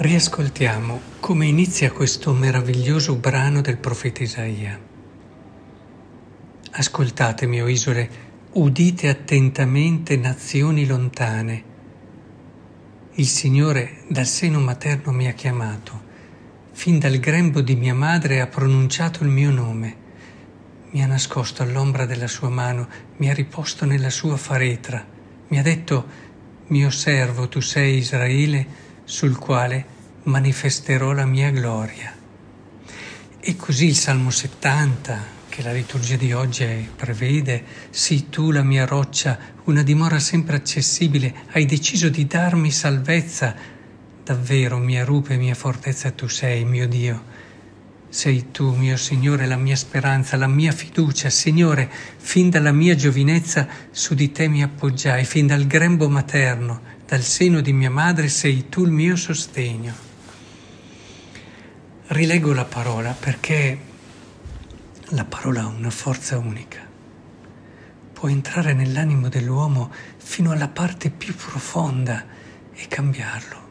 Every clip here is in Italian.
Riascoltiamo come inizia questo meraviglioso brano del profeta Isaia. Ascoltatemi, o isole, udite attentamente nazioni lontane. Il Signore dal seno materno mi ha chiamato, fin dal grembo di mia madre ha pronunciato il mio nome. Mi ha nascosto all'ombra della sua mano, mi ha riposto nella sua faretra, mi ha detto, mio servo tu sei Israele, sul quale manifesterò la mia gloria. E così il Salmo 70, che la liturgia di oggi prevede, sii tu la mia roccia, una dimora sempre accessibile, hai deciso di darmi salvezza. Davvero mia rupe, mia fortezza tu sei, mio Dio. Sei tu, mio Signore, la mia speranza, la mia fiducia. Signore, fin dalla mia giovinezza su di te mi appoggiai, fin dal grembo materno dal seno di mia madre sei tu il mio sostegno. Rilego la parola perché la parola ha una forza unica. Può entrare nell'animo dell'uomo fino alla parte più profonda e cambiarlo.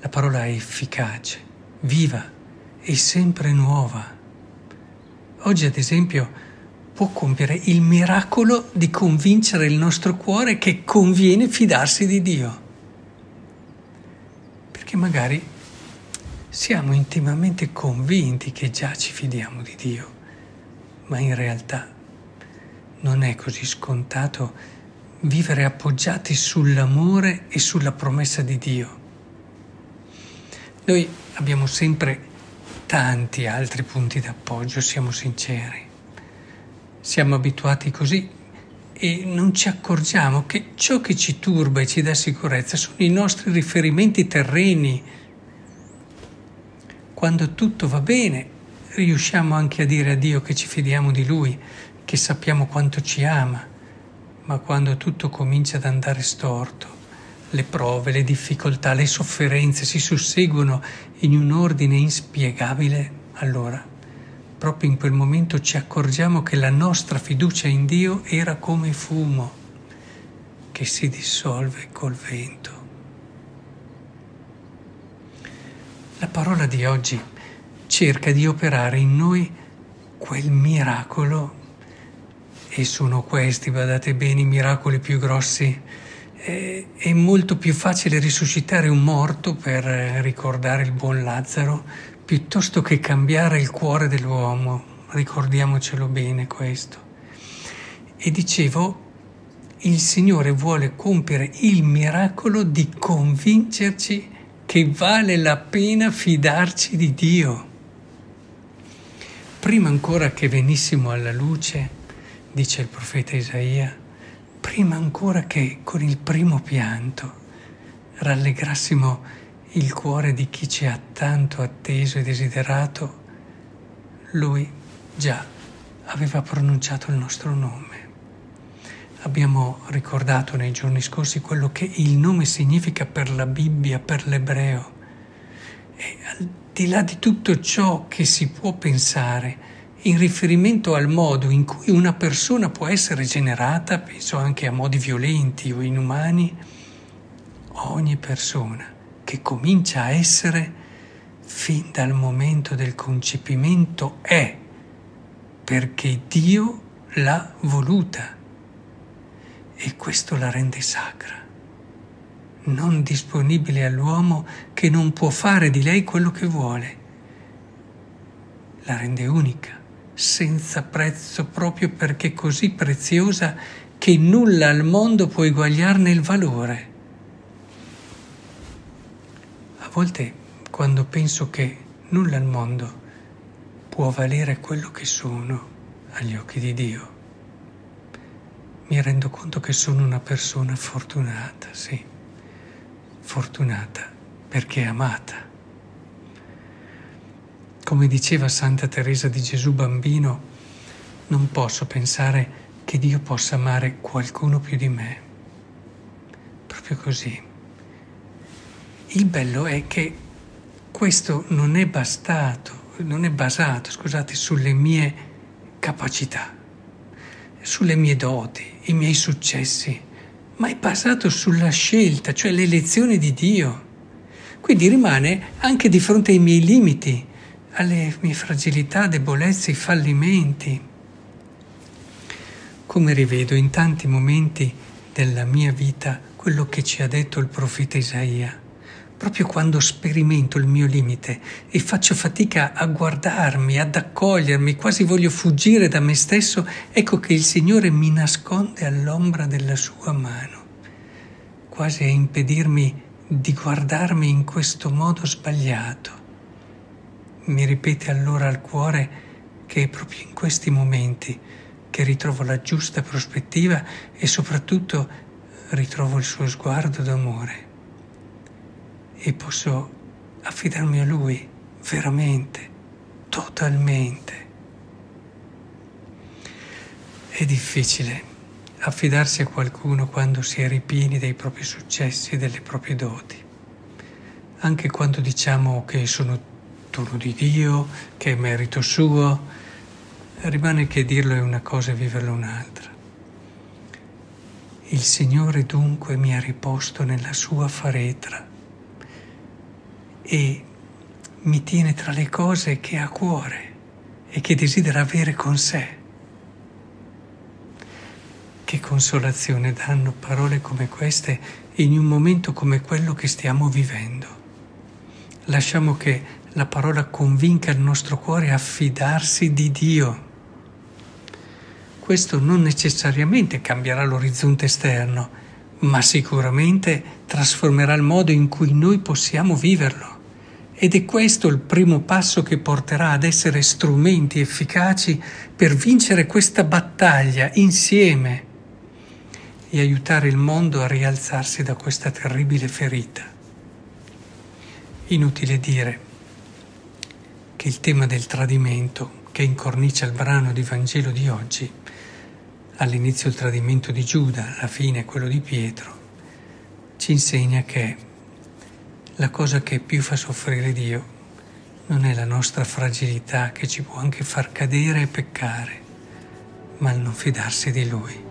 La parola è efficace, viva e sempre nuova. Oggi, ad esempio, può compiere il miracolo di convincere il nostro cuore che conviene fidarsi di Dio. Perché magari siamo intimamente convinti che già ci fidiamo di Dio, ma in realtà non è così scontato vivere appoggiati sull'amore e sulla promessa di Dio. Noi abbiamo sempre tanti altri punti d'appoggio, siamo sinceri. Siamo abituati così e non ci accorgiamo che ciò che ci turba e ci dà sicurezza sono i nostri riferimenti terreni. Quando tutto va bene, riusciamo anche a dire a Dio che ci fidiamo di Lui, che sappiamo quanto ci ama, ma quando tutto comincia ad andare storto, le prove, le difficoltà, le sofferenze si susseguono in un ordine inspiegabile, allora proprio in quel momento ci accorgiamo che la nostra fiducia in Dio era come fumo che si dissolve col vento. La parola di oggi cerca di operare in noi quel miracolo e sono questi, badate bene, i miracoli più grossi. È molto più facile risuscitare un morto per ricordare il buon Lazzaro piuttosto che cambiare il cuore dell'uomo, ricordiamocelo bene questo. E dicevo, il Signore vuole compiere il miracolo di convincerci che vale la pena fidarci di Dio. Prima ancora che venissimo alla luce, dice il profeta Isaia, prima ancora che con il primo pianto rallegrassimo il cuore di chi ci ha tanto atteso e desiderato, lui già aveva pronunciato il nostro nome. Abbiamo ricordato nei giorni scorsi quello che il nome significa per la Bibbia, per l'ebreo. E al di là di tutto ciò che si può pensare in riferimento al modo in cui una persona può essere generata, penso anche a modi violenti o inumani, ogni persona che comincia a essere fin dal momento del concepimento è, perché Dio l'ha voluta. E questo la rende sacra, non disponibile all'uomo che non può fare di lei quello che vuole, la rende unica, senza prezzo proprio perché così preziosa che nulla al mondo può eguagliarne il valore volte quando penso che nulla al mondo può valere quello che sono agli occhi di Dio, mi rendo conto che sono una persona fortunata, sì, fortunata perché amata. Come diceva Santa Teresa di Gesù bambino, non posso pensare che Dio possa amare qualcuno più di me. Proprio così. Il bello è che questo non è bastato, non è basato, scusate, sulle mie capacità, sulle mie doti, i miei successi, ma è basato sulla scelta, cioè l'elezione di Dio. Quindi rimane anche di fronte ai miei limiti, alle mie fragilità, debolezze, fallimenti. Come rivedo in tanti momenti della mia vita quello che ci ha detto il profeta Isaia proprio quando sperimento il mio limite e faccio fatica a guardarmi, ad accogliermi, quasi voglio fuggire da me stesso, ecco che il Signore mi nasconde all'ombra della sua mano, quasi a impedirmi di guardarmi in questo modo sbagliato. Mi ripete allora al cuore che è proprio in questi momenti che ritrovo la giusta prospettiva e soprattutto ritrovo il suo sguardo d'amore e posso affidarmi a Lui veramente, totalmente. È difficile affidarsi a qualcuno quando si è ripieni dei propri successi e delle proprie doti, anche quando diciamo che sono dono di Dio, che è merito suo, rimane che dirlo è una cosa e viverlo un'altra. Il Signore dunque mi ha riposto nella sua faretra e mi tiene tra le cose che ha a cuore e che desidera avere con sé. Che consolazione danno parole come queste in un momento come quello che stiamo vivendo. Lasciamo che la parola convinca il nostro cuore a fidarsi di Dio. Questo non necessariamente cambierà l'orizzonte esterno, ma sicuramente trasformerà il modo in cui noi possiamo viverlo. Ed è questo il primo passo che porterà ad essere strumenti efficaci per vincere questa battaglia insieme e aiutare il mondo a rialzarsi da questa terribile ferita. Inutile dire che il tema del tradimento che incornicia il brano di Vangelo di oggi, all'inizio il tradimento di Giuda, alla fine quello di Pietro, ci insegna che la cosa che più fa soffrire Dio non è la nostra fragilità che ci può anche far cadere e peccare, ma il non fidarsi di Lui.